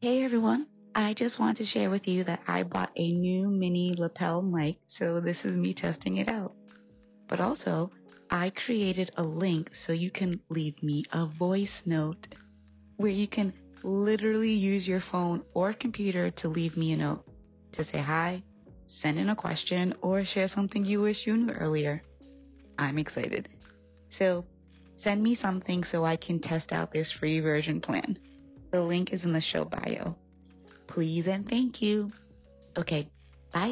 Hey everyone, I just want to share with you that I bought a new mini lapel mic, so this is me testing it out. But also, I created a link so you can leave me a voice note where you can literally use your phone or computer to leave me a note to say hi, send in a question, or share something you wish you knew earlier. I'm excited. So send me something so I can test out this free version plan. The link is in the show bio. Please and thank you. Okay, bye.